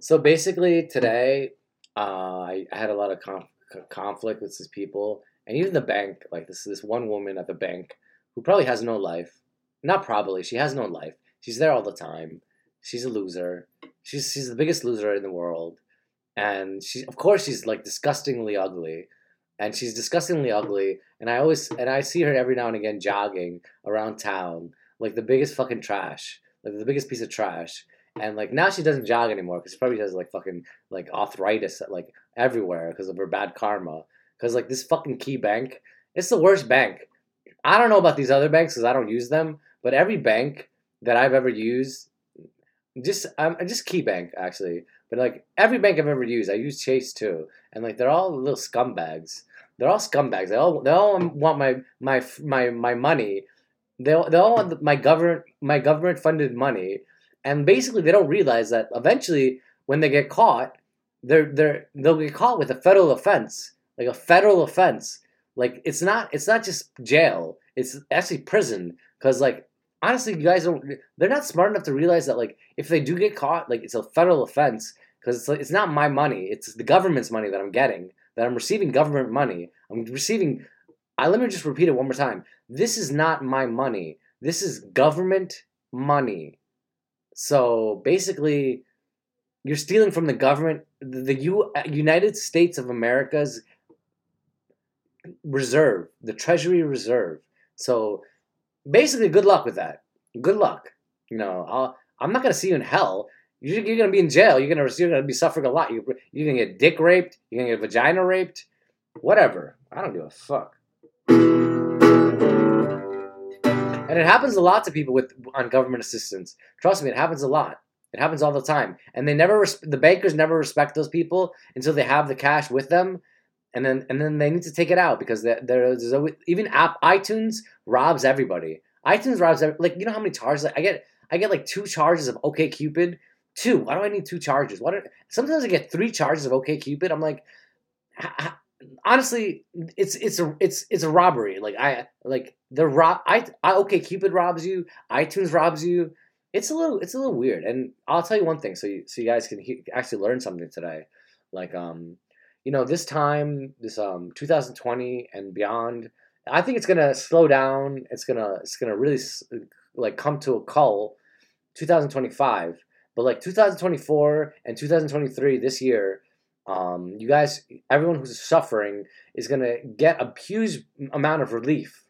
So basically, today uh, I, had a lot of conf- conflict with these people, and even the bank. Like this, this one woman at the bank who probably has no life. Not probably, she has no life. She's there all the time. She's a loser. She's she's the biggest loser in the world, and she of course she's like disgustingly ugly, and she's disgustingly ugly. And I always and I see her every now and again jogging around town like the biggest fucking trash, like the biggest piece of trash and like now she doesn't jog anymore because she probably has like fucking like arthritis like everywhere because of her bad karma. Because like this fucking key bank, it's the worst bank. I don't know about these other banks because I don't use them, but every bank that I've ever used, just um, just Key Bank actually, but like every bank I've ever used, I use Chase too, and like they're all little scumbags. They're all scumbags. They all they all want my my my my money. They all, they all want my government my government funded money and basically they don't realize that eventually when they get caught they're they're they'll get caught with a federal offense like a federal offense. Like it's not it's not just jail. It's actually prison. Because like honestly you guys don't they're not smart enough to realize that like if they do get caught like it's a federal offense because it's like, it's not my money. It's the government's money that i'm getting that i'm receiving government money. I'm receiving i let me just repeat it one more time. This is not my money. This is government money so basically, you're stealing from the government, the U, uh, United States of America's reserve, the Treasury Reserve. So basically, good luck with that. Good luck. You know, I'll, I'm not gonna see you in hell. You're, you're gonna be in jail. You're gonna you're gonna be suffering a lot. You're, you're gonna get dick raped. You're gonna get vagina raped. Whatever. I don't give a fuck. And it happens a lot to people with on government assistance. Trust me, it happens a lot. It happens all the time. And they never res- the bankers never respect those people until they have the cash with them. And then and then they need to take it out because there, there's always, even app iTunes robs everybody. iTunes robs every, like you know how many charges I get I get like two charges of OK Cupid. Two. Why do I need two charges? Why do sometimes I get three charges of OK Cupid? I'm like honestly, it's it's a it's it's a robbery. Like I like the rob. I, I okay, Cupid robs you. iTunes robs you. It's a little it's a little weird. And I'll tell you one thing, so you so you guys can he, actually learn something today. Like um, you know, this time, this um, 2020 and beyond, I think it's gonna slow down. It's gonna it's gonna really like come to a cull. 2025, but like 2024 and 2023 this year um, you guys, everyone who's suffering is gonna get a huge amount of relief.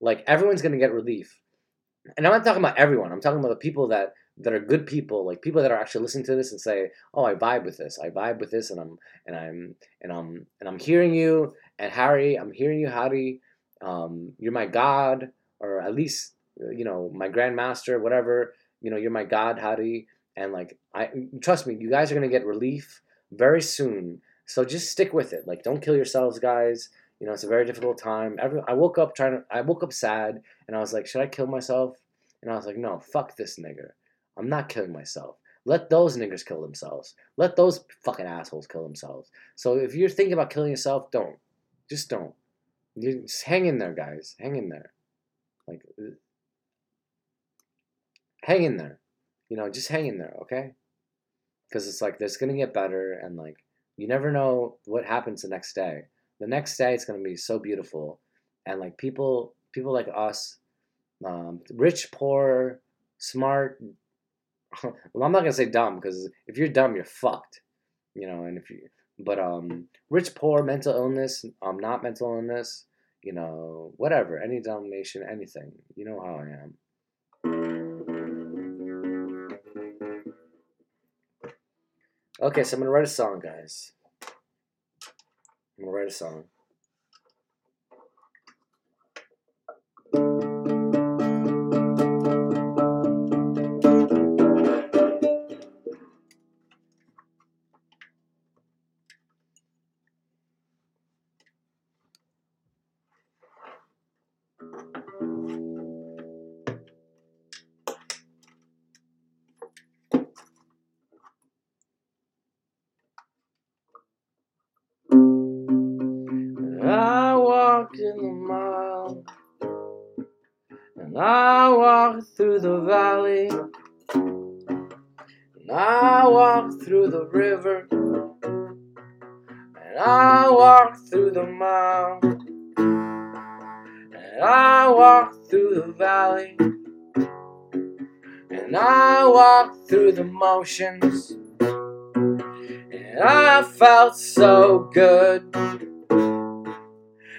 Like everyone's gonna get relief, and I'm not talking about everyone. I'm talking about the people that that are good people, like people that are actually listening to this and say, "Oh, I vibe with this. I vibe with this, and I'm and I'm and I'm and I'm hearing you." And Harry, I'm hearing you, Harry. Um, you're my God, or at least you know my grandmaster, whatever. You know, you're my God, Harry. And like, I trust me, you guys are gonna get relief very soon. So just stick with it. Like, don't kill yourselves, guys. You know, it's a very difficult time. Every, I woke up trying to, I woke up sad, and I was like, should I kill myself? And I was like, no, fuck this nigger. I'm not killing myself. Let those niggers kill themselves. Let those fucking assholes kill themselves. So if you're thinking about killing yourself, don't. Just don't. You just hang in there, guys. Hang in there. Like, uh, hang in there. You know, just hang in there, okay? Because it's like this gonna get better and like you never know what happens the next day. The next day it's gonna be so beautiful and like people people like us um, rich poor smart well i'm not gonna say dumb because if you're dumb you're fucked you know and if you but um rich poor mental illness um not mental illness you know whatever any denomination anything you know how i am Okay, so I'm gonna write a song, guys. I'm gonna write a song. I walk through the valley. And I walk through the river, and I walk through the mile, and I walk through the valley, and I walk through the motions, and I felt so good,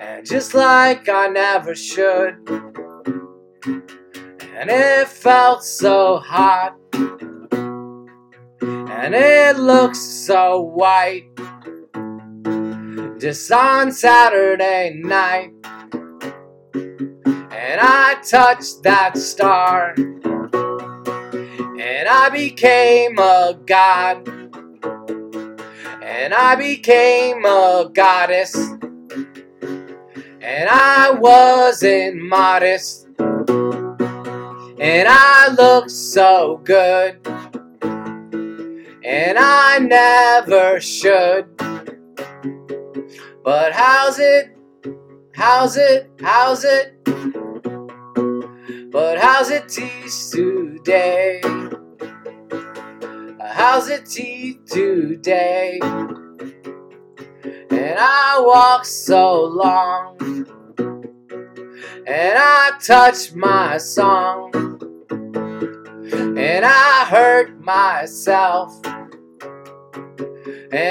and just like I never should, and it felt so hot. And it looks so white. Just on Saturday night, and I touched that star, and I became a god, and I became a goddess, and I wasn't modest, and I look so good and I never should. But how's it? How's it? How's it? But how's it teeth today? How's it teeth today? And I walk so long, and I touch my song, and I hurt myself and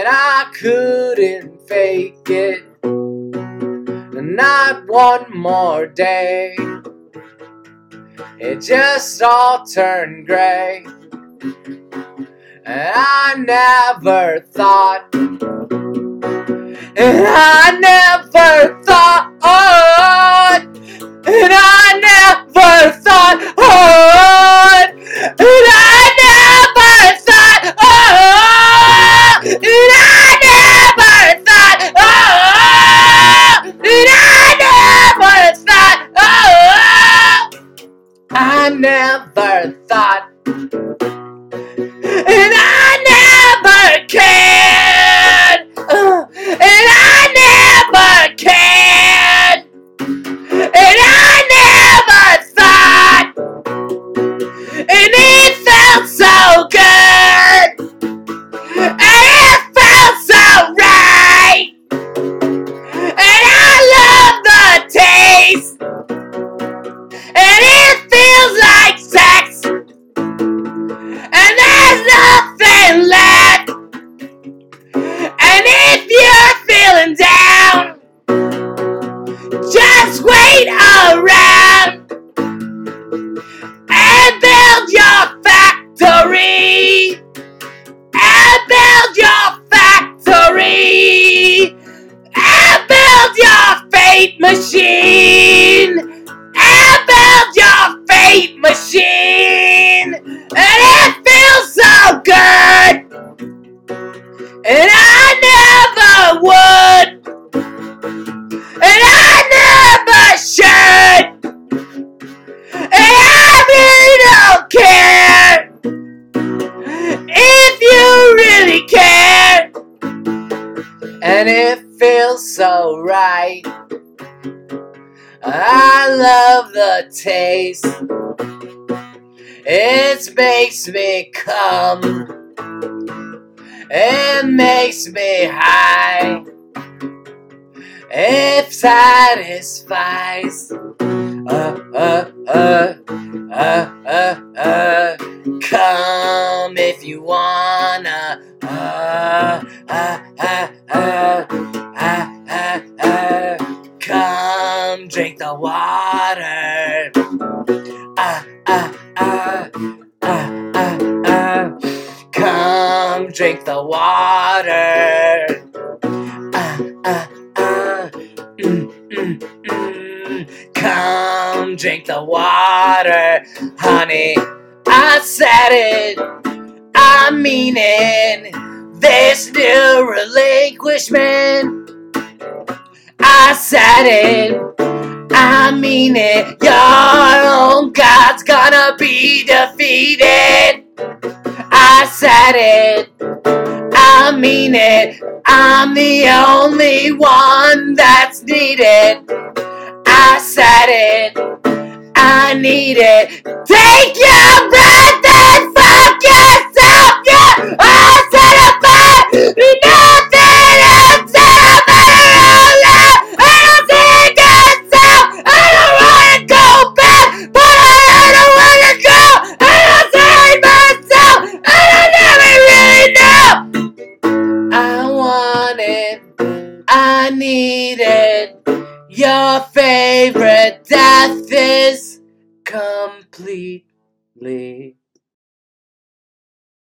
I couldn't fake it. Not one more day. It just all turned gray. And I never thought, and I never thought, and and I never cared, just wait around And it feels so right. I love the taste. It makes me come. It makes me high. It satisfies. Uh, uh, uh, uh, Come drink the water. Come drink the water, honey. I said it, I mean it. This new relinquishment. I said it, I mean it. Your own God's gonna be defeated. I said it, I mean it. I'm the only one that's needed. I said it, I need it. Take your breath and fuck yourself, I need it. Your favorite death is completely